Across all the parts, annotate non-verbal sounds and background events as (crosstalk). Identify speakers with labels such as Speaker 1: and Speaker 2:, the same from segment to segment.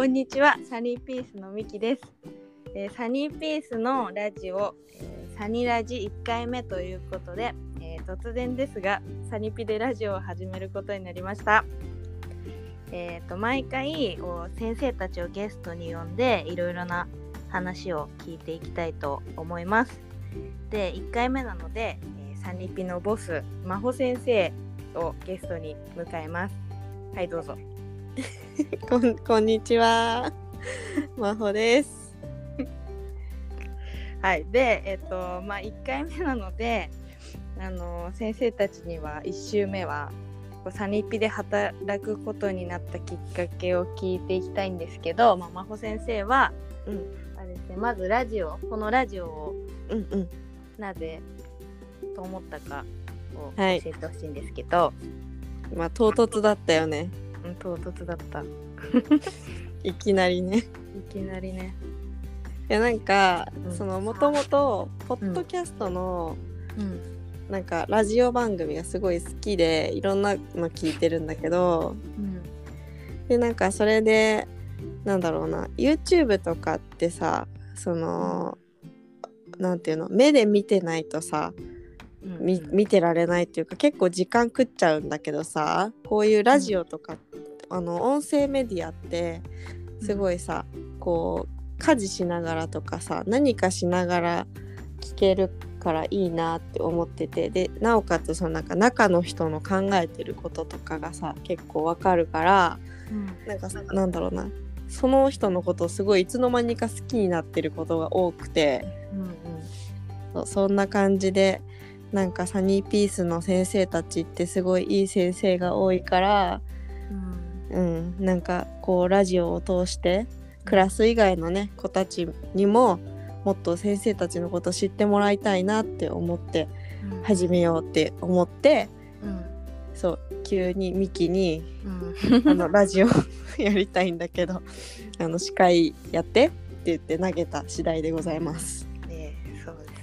Speaker 1: こんにちは、サニーピースのミキです。えーサニーピースのラジオ、えーサニラジ1回目ということで、えー突然ですが、サニピでラジオを始めることになりました。えー、と毎回先生たちをゲストに呼んでいろいろな話を聞いていきたいと思います。で1回目なので、えーサニピのボス真帆先生をゲストに迎えます。はいどうぞ。(laughs)
Speaker 2: こんこんにちは。まほです。(laughs)
Speaker 1: はい、で、えっと、まあ、1回目なので、あの先生たちには1週目は、サニピで働くことになったきっかけを聞いていきたいんですけど、まあ、真帆先生は、
Speaker 2: うん
Speaker 1: あれですね、まずラジオ、このラジオを
Speaker 2: うんうん。
Speaker 1: なぜと思ったかを教
Speaker 2: はい
Speaker 1: えてほしいんですけど、
Speaker 2: まあ唐突だったよね。
Speaker 1: うん、唐突だった。い
Speaker 2: いきなりね。
Speaker 1: きなりね。
Speaker 2: いやなんか、
Speaker 1: うん
Speaker 2: そのもともとポッドキャストの、
Speaker 1: うん。
Speaker 2: なんかラジオ番組がすごい好きでいろんなの聞いてるんだけど
Speaker 1: うん。
Speaker 2: でなんかそれでなんだろうな YouTube とかってさそのなんていうの目で見てないとさ
Speaker 1: うん。
Speaker 2: み見てられないっていうか結構時間食っちゃうんだけどさこういうラジオとか、あの音声メディアってすごいさ、こう家事しながらとかさ何かしながら聞けるからいいなって思っててでなおかつそのなんか中の人の考えてることとかがさ結構わかるから
Speaker 1: うん。
Speaker 2: なんかさなんだろうなその人のことをすごいいつの間にか好きになってることが多くて。
Speaker 1: うん
Speaker 2: そうそんな感じでなんかサニーピースの先生たちってすごいいい先生が多いから、
Speaker 1: うん
Speaker 2: うん、なんかこうラジオを通してクラス以外のね子たちにももっと先生たちのこと知ってもらいたいなって思って
Speaker 1: うん。
Speaker 2: 始めようって思って
Speaker 1: うん。
Speaker 2: そう急にミキに
Speaker 1: うん。
Speaker 2: あのラジオやりたいんだけどあの司会やってって言って投げた次第でございます。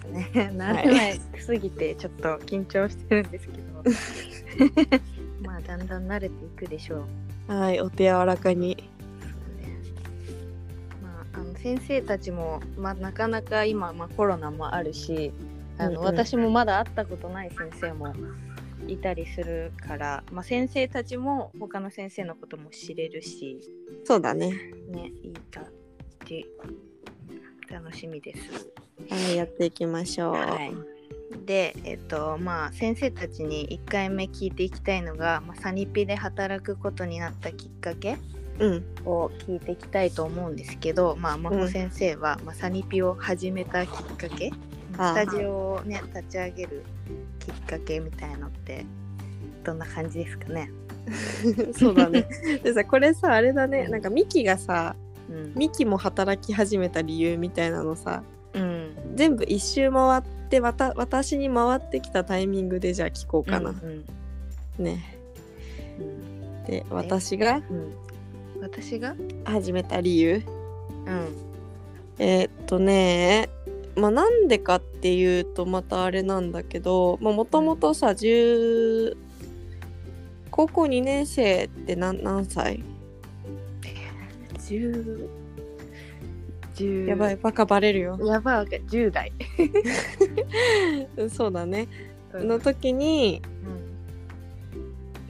Speaker 1: ね。(laughs) 慣れないすぎてちょっと緊張してるんですけど。(laughs) まあだんだん慣れていくでしょう。
Speaker 2: はいお手柔らかに。
Speaker 1: ね。まああの先生たちも、まあ、なかなか今、まあ、コロナもあるしあの、
Speaker 2: うんうん。
Speaker 1: 私もまだ会ったことない先生もいたりするから、まあ、先生たちも他の先生のことも知れるし。
Speaker 2: そうだね。
Speaker 1: ねいい感じ楽しみです。
Speaker 2: はい、やっていきましょう。
Speaker 1: はい、で、えっとまあ、先生たちに1回目聞いていきたいのが、まあ、サニピで働くことになったきっかけ
Speaker 2: うん、
Speaker 1: を聞いていきたいと思うんですけど、まあ、真帆先生は、まあ、サニピを始めたきっかけスタジオをね立ち上げるきっかけみたいのってどんな感じですかね、(laughs)
Speaker 2: そうだね。でさ、これさ、あれだね、
Speaker 1: うん。
Speaker 2: なんかミキがさ、
Speaker 1: うん。
Speaker 2: ミキも働き始めた理由みたいなのさ、
Speaker 1: うん、
Speaker 2: 全部一周回って、わた私に回ってきたタイミングでじゃあ聞こうかな。
Speaker 1: うん
Speaker 2: ね。
Speaker 1: うん。
Speaker 2: で、私が？
Speaker 1: うん。私が？
Speaker 2: 始めた理由？
Speaker 1: うん。
Speaker 2: えーっとね、まあなんでかっていうとまたあれなんだけど、もともとさ、10高校2年生って何何歳？
Speaker 1: 10 10
Speaker 2: やばい、バカバレるよ。
Speaker 1: やばいわけ。10代。(laughs)
Speaker 2: そうだね。の時に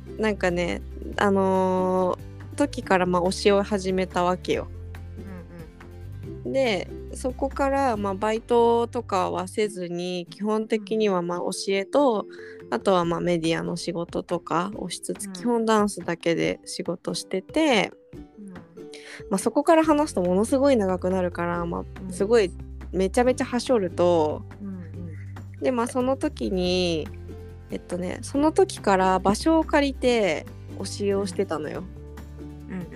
Speaker 1: うん。
Speaker 2: なんかねあのー時からまあ教えを始めたわけよ。でそこからまあバイトとかはせずに基本的にはまあ教えとあとはまあメディアの仕事とかをしつつ
Speaker 1: うん。
Speaker 2: 基本ダンスだけで仕事してて、
Speaker 1: うん
Speaker 2: まあ、そこから話すとものすごい長くなるから、ま
Speaker 1: うん
Speaker 2: あ、すごいめちゃめちゃはしょると
Speaker 1: うん
Speaker 2: でまあその時にえっとねその時から場所を借りて教えをしてたのよ。
Speaker 1: うんうん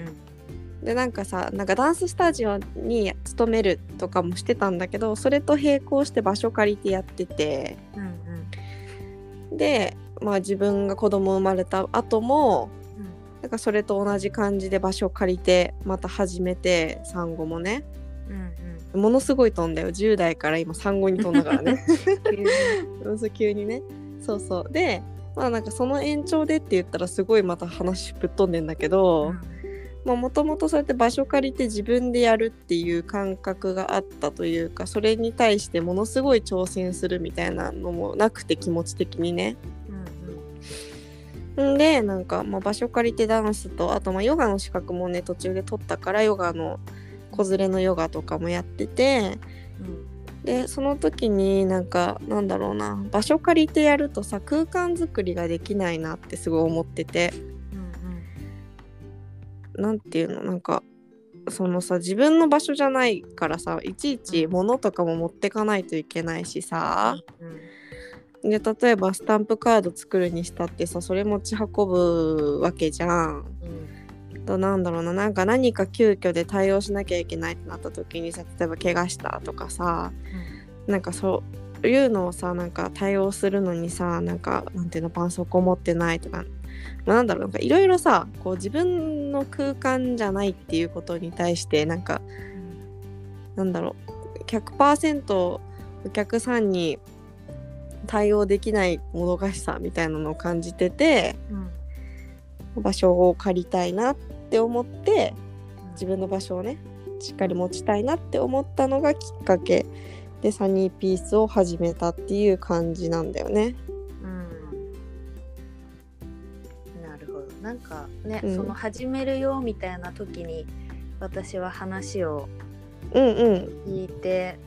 Speaker 2: でなんかさなんかダンススタジオに勤めるとかもしてたんだけどそれと並行して場所借りてやってて
Speaker 1: うんうん
Speaker 2: でまあ自分が子供生まれた後もなんかそれと同じ感じで場所借りてまた始めて産後もね。
Speaker 1: うんうん。
Speaker 2: ものすごい飛んだよ。10代から今産後に飛んだからね。(laughs)
Speaker 1: 急に。
Speaker 2: うんそう急にね。そうそう。でまあなんかその延長でって言ったらすごいまた話ぶっ飛んでんだけど、もともとそうやって場所借りて自分でやるっていう感覚があったというかそれに対してものすごい挑戦するみたいなのもなくて気持ち的にね。んでなんか、まあ、場所借りてダンスとあとまあヨガの資格もね途中で取ったからヨガの子連れのヨガとかもやってて
Speaker 1: うん。
Speaker 2: でその時になんかなんだろうな場所借りてやるとさ空間作りができないなってすごい思ってて。
Speaker 1: うん
Speaker 2: なんていうのなんかそのさ自分の場所じゃないからさいちいち物とかも持ってかないといけないしさ。
Speaker 1: うん
Speaker 2: で例えばスタンプカード作るにしたってさそれ持ち運ぶわけじゃん。
Speaker 1: うん。
Speaker 2: となんだろうななんか何か急遽で対応しなきゃいけないってなった時にさ例えば怪我したとかさなんかそういうのをさなんか対応するのにさなんかなんていうの絆創膏持ってないとか、まあ、なんだろうなんかいろいろさこう自分の空間じゃないっていうことに対してなんかなんだろう100%お客さんに対応できないもどかしさみたいなのを感じてて
Speaker 1: うん
Speaker 2: 場所を借りたいなって思って自分の場所をねしっかり持ちたいなって思ったのがきっかけ。でサニーピースを始めたっていう感じなんだよね。
Speaker 1: うん。なるほど。なんかね、
Speaker 2: うん。
Speaker 1: その始めるよみたいな時に私は話を
Speaker 2: うんうん。
Speaker 1: 聞いて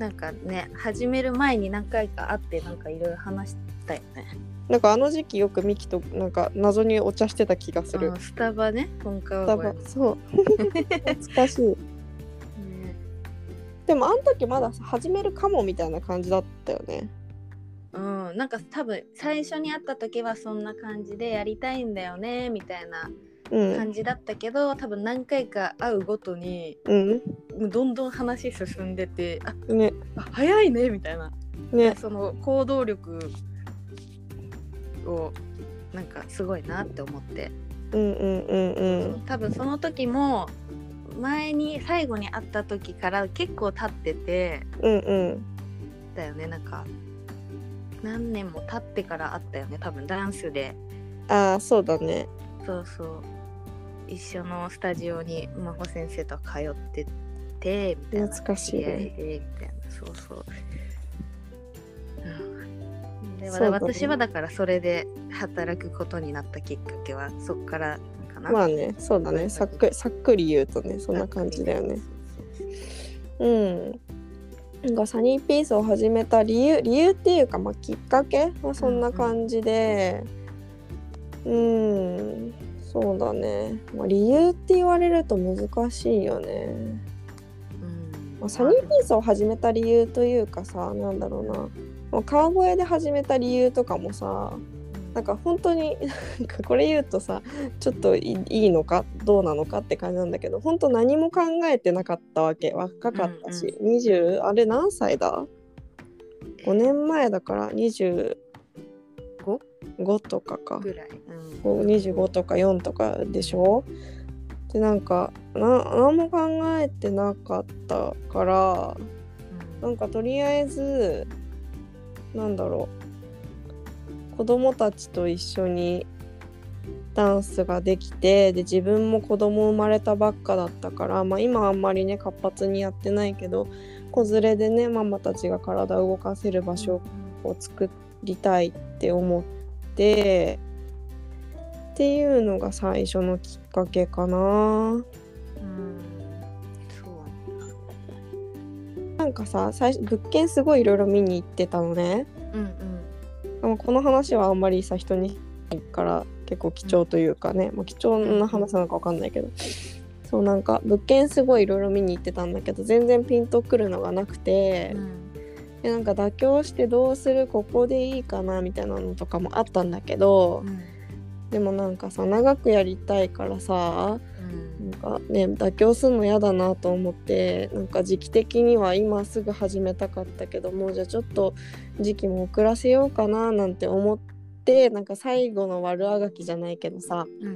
Speaker 1: なんかね始める前に何回か会ってなんかいろいろ話したよね。
Speaker 2: なんかあの時期よくミキとなんか謎にお茶してた気がする。
Speaker 1: うん。スタバね本川
Speaker 2: スタ
Speaker 1: 越
Speaker 2: バ。そう。懐かしい。
Speaker 1: ね。
Speaker 2: でもあの時まだ始めるかもみたいな感じだったよね。
Speaker 1: うん、なんか多分最初に会った時はそんな感じでやりたいんだよねみたいな
Speaker 2: うん。
Speaker 1: 感じだったけど、多分何回か会うごとに
Speaker 2: うん
Speaker 1: どんどん話進んでてあ
Speaker 2: ね。
Speaker 1: あ早いねみたいな。
Speaker 2: ね。
Speaker 1: その行動力をなんかすごいなって思って、
Speaker 2: うんうんうんうん。
Speaker 1: 多分その時も前に最後に会った時から結構経ってて。
Speaker 2: うんうん。
Speaker 1: だよねなんか。何年も経ってから会ったよね多分ダンスで。
Speaker 2: ああそうだね。
Speaker 1: そうそう。一緒のスタジオに真帆先生と通っててみたいな。
Speaker 2: 懐かしい。ね
Speaker 1: みたいな。そうそう、うん、で
Speaker 2: ね。
Speaker 1: 私はだからそれで働くことになったきっかけはそっからかな、
Speaker 2: まあねそうだね。さっくさっくり言うとねそんな感じだよね。うん。なんかサニーピースを始めた理由理由っていうか、まあ、きっかけ？はそんな感じで。うんそうだね、まあ、理由って言われると難しいよね、
Speaker 1: うん
Speaker 2: まあ、サニーピースを始めた理由というかさなんだろうな、まあ、川越で始めた理由とかもさなんか本当に (laughs) なんかこれ言うとさちょっといいいのかどうなのかって感じなんだけど本当何も考えてなかったわけ。若かったし、20あれ何歳だ ?5 年前だから25 5とかか。
Speaker 1: ぐらい、
Speaker 2: こう25とか4とかでしょ？でなんかな何も考えてなかったからなんかとりあえずなんだろう。子供たちと一緒にダンスができてで自分も子供生まれたばっかだったから、まあ、今あんまりね活発にやってないけど子連れでねママたちが体を動かせる場所を作りたいって思ってっていうのが最初のきっかけかな。
Speaker 1: うんそう
Speaker 2: なんかさ最初物件すごいいろいろ見に行ってたのね。
Speaker 1: うんうん。
Speaker 2: でもこの話はあんまりさ人にから結構貴重というかね、まあ、貴重な話なのか分かんないけど。そうなんか物件すごいいろいろ見に行ってたんだけど全然ピンとくるのがなくて。
Speaker 1: うん。
Speaker 2: でなんか妥協してどうするここでいいかなみたいなのとかもあったんだけど
Speaker 1: うん
Speaker 2: でもなんかさ長くやりたいからさ
Speaker 1: うん。
Speaker 2: なんかね妥協するの嫌だなと思ってなんか時期的には今すぐ始めたかったけどもうじゃあちょっと時期も遅らせようかななんて思ってなんか最後の悪あがきじゃないけどさ
Speaker 1: うん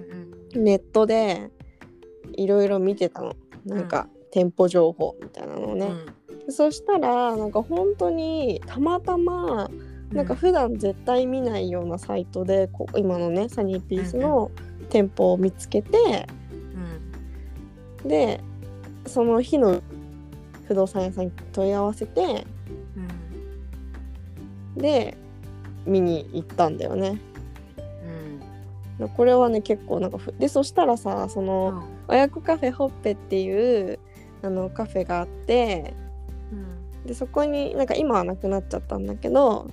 Speaker 1: うん。
Speaker 2: ネットでいろいろ見てたの。なんか店舗情報みたいなのをね、そしたらなんか本当にたまたまなんか普段絶対見ないようなサイトでこう今のねサニーピースの店舗を見つけて、でその日の不動産屋さんに問い合わせてで見に行ったんだよね。
Speaker 1: うん。
Speaker 2: これはね結構なんかふでそしたらさその、親子カフェほっぺっていうあのカフェがあって
Speaker 1: うん。
Speaker 2: でそこになんか今はなくなっちゃったんだけど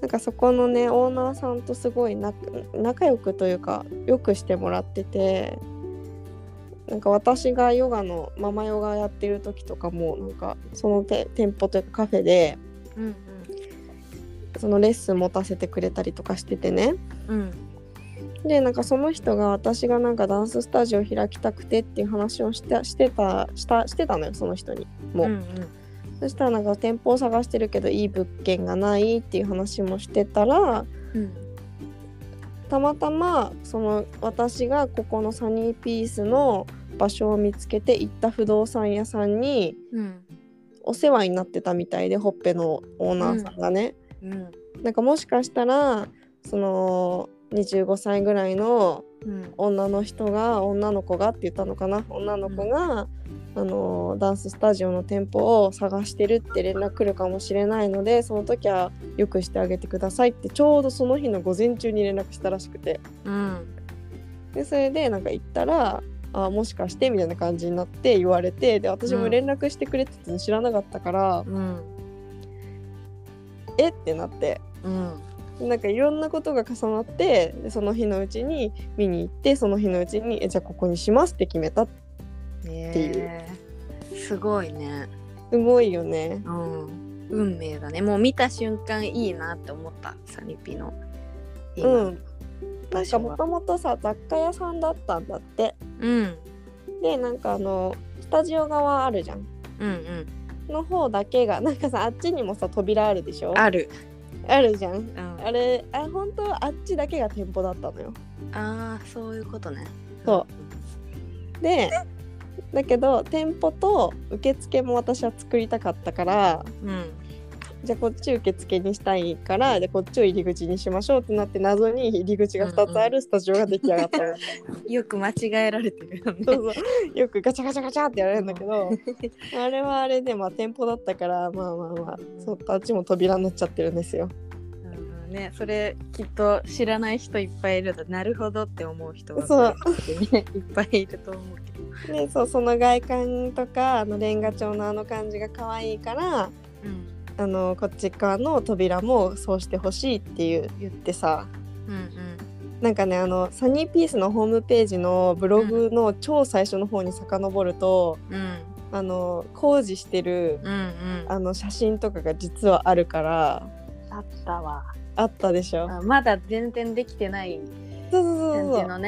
Speaker 2: なんかそこのねオーナーさんとすごい仲仲良くというかよくしてもらっててなんか私がヨガのママヨガやってる時とかもなんかそのて店舗というかカフェで
Speaker 1: うん
Speaker 2: そのレッスン持たせてくれたりとかしててね。
Speaker 1: うん。
Speaker 2: でなんかその人が私がなんかダンススタジオ開きたくてっていう話をしてしてたしたしてたのよその人にも。
Speaker 1: うん
Speaker 2: そしたらなんか店舗を探してるけどいい物件がないっていう話もしてたら
Speaker 1: うん。
Speaker 2: たまたまその私がここのサニーピースの場所を見つけて行った不動産屋さんに
Speaker 1: うん
Speaker 2: お世話になってたみたいでほっぺのオーナーさんがね、
Speaker 1: うん。
Speaker 2: なんかもしかしたらその25歳ぐらいの
Speaker 1: うん。
Speaker 2: 女の人が女の子がって言ったのかな？女の子が、あのダンススタジオの店舗を探してるって連絡来るかもしれないのでその時はよくしてあげてくださいってちょうどその日の午前中に連絡したらしくて
Speaker 1: うん
Speaker 2: でそれでなんか行ったら「あもしかして」みたいな感じになって言われてで私も連絡してくれてて知らなかったから
Speaker 1: うん「
Speaker 2: え？っ?」てなって。
Speaker 1: うん
Speaker 2: なんかいろんなことが重なってでその日のうちに見に行ってその日のうちにえじゃあここにしますって決めた
Speaker 1: って
Speaker 2: いう。
Speaker 1: すごいね。
Speaker 2: すごいよね。
Speaker 1: うん。運命だね。もう見た瞬間いいなって思った。サニピの。今。
Speaker 2: うん。なんかもともとさ雑貨屋さんだったんだって。
Speaker 1: うん。
Speaker 2: でなんかあのスタジオ側あるじゃん。
Speaker 1: うんうん。
Speaker 2: の方だけがなんかさあっちにもさ扉あるでしょ？
Speaker 1: ある、
Speaker 2: あるじゃん。
Speaker 1: うん、
Speaker 2: あれあ本当はあっちだけが店舗だったのよ。
Speaker 1: あーそういうことね。
Speaker 2: そう。でだけど店舗と受付も私は作りたかったから
Speaker 1: うん。
Speaker 2: じゃあこっち受付にしたいからでこっちを入り口にしましょうってなって謎に入り口が2つあるスタジオが出来上がったの、(laughs)
Speaker 1: よく間違えられてるよね。
Speaker 2: そうそう。よくガチャガチャガチャってやられるんだけど (laughs) あれはあれでまあ店舗だったからまあまあまあそっちも扉になっちゃってるんですよ。
Speaker 1: うんね。それきっと知らない人いっぱいいるとなるほどって思う人が
Speaker 2: そう。
Speaker 1: ねいっぱいいると思うけど。
Speaker 2: でそうその外観とかあのレンガ調のあの感じが可愛いから
Speaker 1: うん。
Speaker 2: あのこっち側の扉もそうしてほしいっていう言ってさ。
Speaker 1: うん
Speaker 2: なんかねあのサニーピースのホームページのブログの超最初の方に遡ると、
Speaker 1: うんうん。
Speaker 2: あの工事してる
Speaker 1: うんうん。
Speaker 2: あの写真とかが実はあるから
Speaker 1: あったわ。
Speaker 2: あったでしょ？
Speaker 1: あまだ全然できてない
Speaker 2: そうそうそう
Speaker 1: 感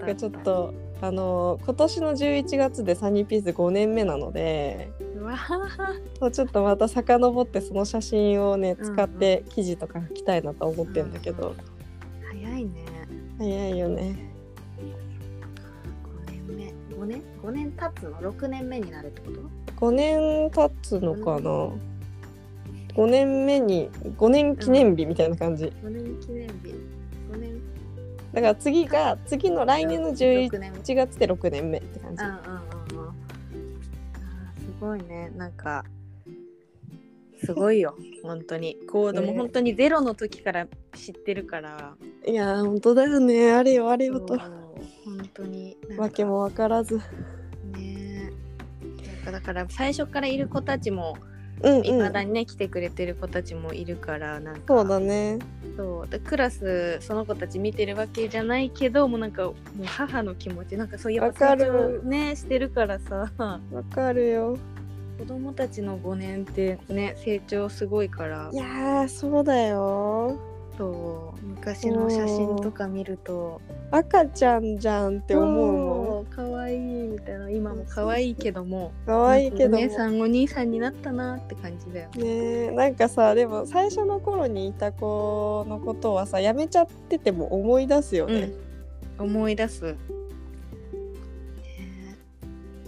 Speaker 2: そう。ちょっとあの今年の11月でサニーピース5年目なのでちょっとまた遡ってその写真をね
Speaker 1: うんうん。
Speaker 2: 使って記事とか書きたいなと思ってんだけど、
Speaker 1: 早いね。
Speaker 2: 早いよね。
Speaker 1: 5年目。5年？5年経つの？6年目になるってこと
Speaker 2: ？5年経つのかな5年目に5年記念日みたいな感じ、
Speaker 1: 5年記念日。5年。
Speaker 2: だから次が次の来年の11
Speaker 1: 6年目
Speaker 2: 月で6年目って感じ。
Speaker 1: うんうんうんうん。すごいね。なんかすごいよ。本当に。コードも
Speaker 2: ね
Speaker 1: 本当にゼロの時から知ってるから、
Speaker 2: いやー本当だよね。あれよあれよと。
Speaker 1: 本当に。
Speaker 2: わけも分からず。
Speaker 1: ね。なんかだから最初からいる子たちも
Speaker 2: うん
Speaker 1: いま
Speaker 2: うん。
Speaker 1: だにね来てくれてる子たちもいるからなんか。
Speaker 2: そうだね。
Speaker 1: そう。でクラスその子たち見てるわけじゃないけどもうなんかもう母の気持ちなんかそういう
Speaker 2: わかる。
Speaker 1: ねしてるからさ。
Speaker 2: わかるよ。
Speaker 1: 子供たちの5年ってね成長すごいから。
Speaker 2: いやーそうだよ。
Speaker 1: そう。昔の写真とか見ると。
Speaker 2: 赤ちゃんじゃんって思うもん
Speaker 1: かわいいみたいな今もかわいいけども
Speaker 2: 可愛いけども。
Speaker 1: お姉さんお兄さんになったなって感じだよ。ね
Speaker 2: なんかさでも最初の頃にいた子のことはさやめちゃってても思い出すよね、
Speaker 1: 思い出す、ね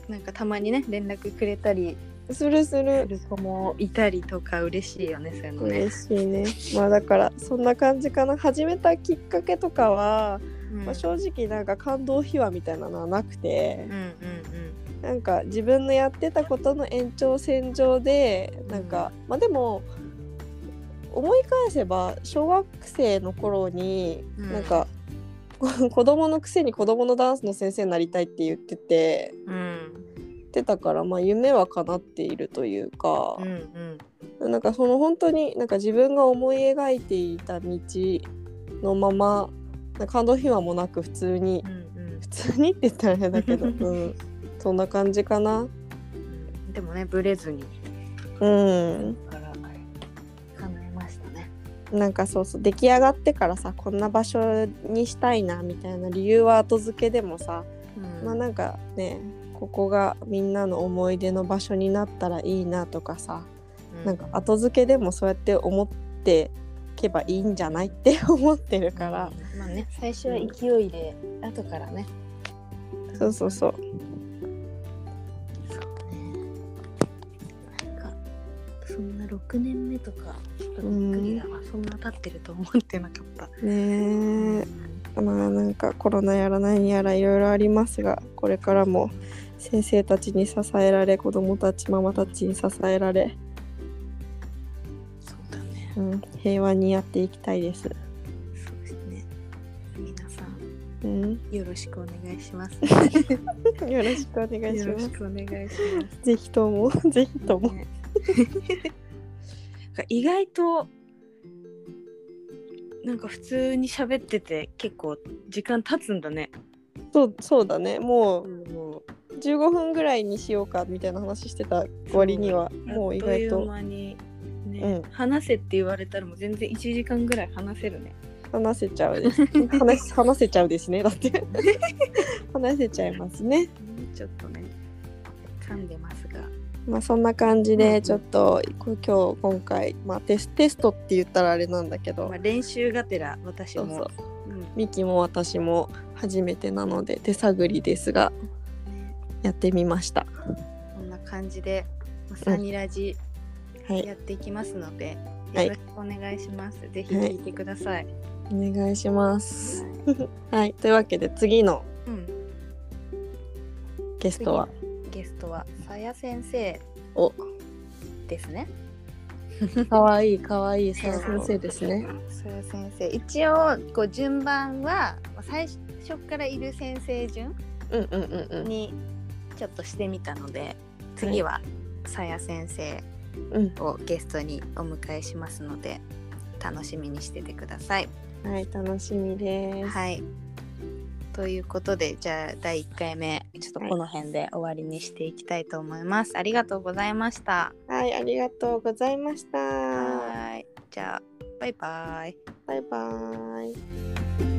Speaker 1: なんかたまにね連絡くれたり
Speaker 2: する。する
Speaker 1: 子もいたりとか嬉しいよねそういうのね。
Speaker 2: 嬉しいね。まあだからそんな感じかな。始めたきっかけとかは
Speaker 1: うん。
Speaker 2: まあ、正直なんか感動秘話みたいなのはなくて。
Speaker 1: うん、うん
Speaker 2: なんか自分のやってたことの延長線上でなんか、まあでも思い返せば小学生の頃に
Speaker 1: うん。
Speaker 2: なんか、(laughs) 子供のくせに子供のダンスの先生になりたいって言ってて
Speaker 1: うん
Speaker 2: 言ってたから、まあ、夢は叶っているというか
Speaker 1: うんう、ん。
Speaker 2: なんかその本当になんか自分が思い描いていた道のまま感動秘話もなく普通に。
Speaker 1: うんうん。
Speaker 2: 普通にって言ったらあれだけど、(laughs) うん、そんな感じかな。
Speaker 1: うん。でもねブレずに。
Speaker 2: うん、
Speaker 1: 叶えましたね。
Speaker 2: なんかそうそう出来上がってからさこんな場所にしたいなみたいな理由は後付けでもさ、
Speaker 1: うん。
Speaker 2: まあなんかねここがみんなの思い出の場所になったらいいなとかさ、
Speaker 1: うん。
Speaker 2: なんか後付けでもそうやって思ってけばいいんじゃないって思ってるから、
Speaker 1: うん。まあね最初は勢いで、後からね。
Speaker 2: そうそうそう。
Speaker 1: そうね。なんかそんな6年目とかちょっとびっくりだわ、そんな経ってると思ってなかった、
Speaker 2: ねえ。まあなんかコロナやら何やらいろいろありますがこれからも先生たちに支えられ子どもたちママたちに支えられ、
Speaker 1: う
Speaker 2: ん、平和にやっていきたいです。
Speaker 1: そうですね皆さん
Speaker 2: うん、
Speaker 1: よろしくお願いします (laughs)
Speaker 2: よろしくお願いし
Speaker 1: よろ
Speaker 2: ます。
Speaker 1: しくお願いします
Speaker 2: ぜひとも、ぜひとも。
Speaker 1: ね意外となんか普通に喋ってて結構時間経つんだね。
Speaker 2: そう、そうだね。も
Speaker 1: も
Speaker 2: う15分ぐらいにしようかみたいな話してた割には、もう意外
Speaker 1: あっという
Speaker 2: と
Speaker 1: 間に、ね
Speaker 2: うん
Speaker 1: 話せって言われたらもう全然1時間ぐらい話せるね。
Speaker 2: 話せちゃうです。(laughs) 話話せちゃうですね。だって (laughs) 話せちゃいますね。
Speaker 1: ちょっとね噛んでますが。
Speaker 2: まあそんな感じ
Speaker 1: うんうん
Speaker 2: でちょっとこ今日今回まあテステストって言ったらあれなんだけど
Speaker 1: まあ、練習がてら私も。
Speaker 2: そうそう
Speaker 1: うん
Speaker 2: ミキも私も初めてなので手探りですが
Speaker 1: ね
Speaker 2: やってみました。
Speaker 1: こんな感じで、まあサニラジ
Speaker 2: はい
Speaker 1: やっていきますので、
Speaker 2: はい。
Speaker 1: よろしくお願いします。ぜひ聞いてください。
Speaker 2: お願いします。はい。というわけで次の
Speaker 1: うん、
Speaker 2: ゲストは？
Speaker 1: ゲストはさや先生
Speaker 2: お。
Speaker 1: ですね。
Speaker 2: かわいいかわいいさや先生ですね。
Speaker 1: さや先生。一応こう順番はまあ最初からいる先生順にちょっとしてみたので次はさや先生
Speaker 2: うん
Speaker 1: をゲストにお迎えしますので楽しみにしててください。
Speaker 2: はい楽しみです。
Speaker 1: はい。ということでじゃあ第1回目ちょっとこの辺で終わりにしていきたいと思います。ありがとうございました。
Speaker 2: はいありがとうございました。
Speaker 1: はい。じゃあバイバイ。
Speaker 2: バイバイ。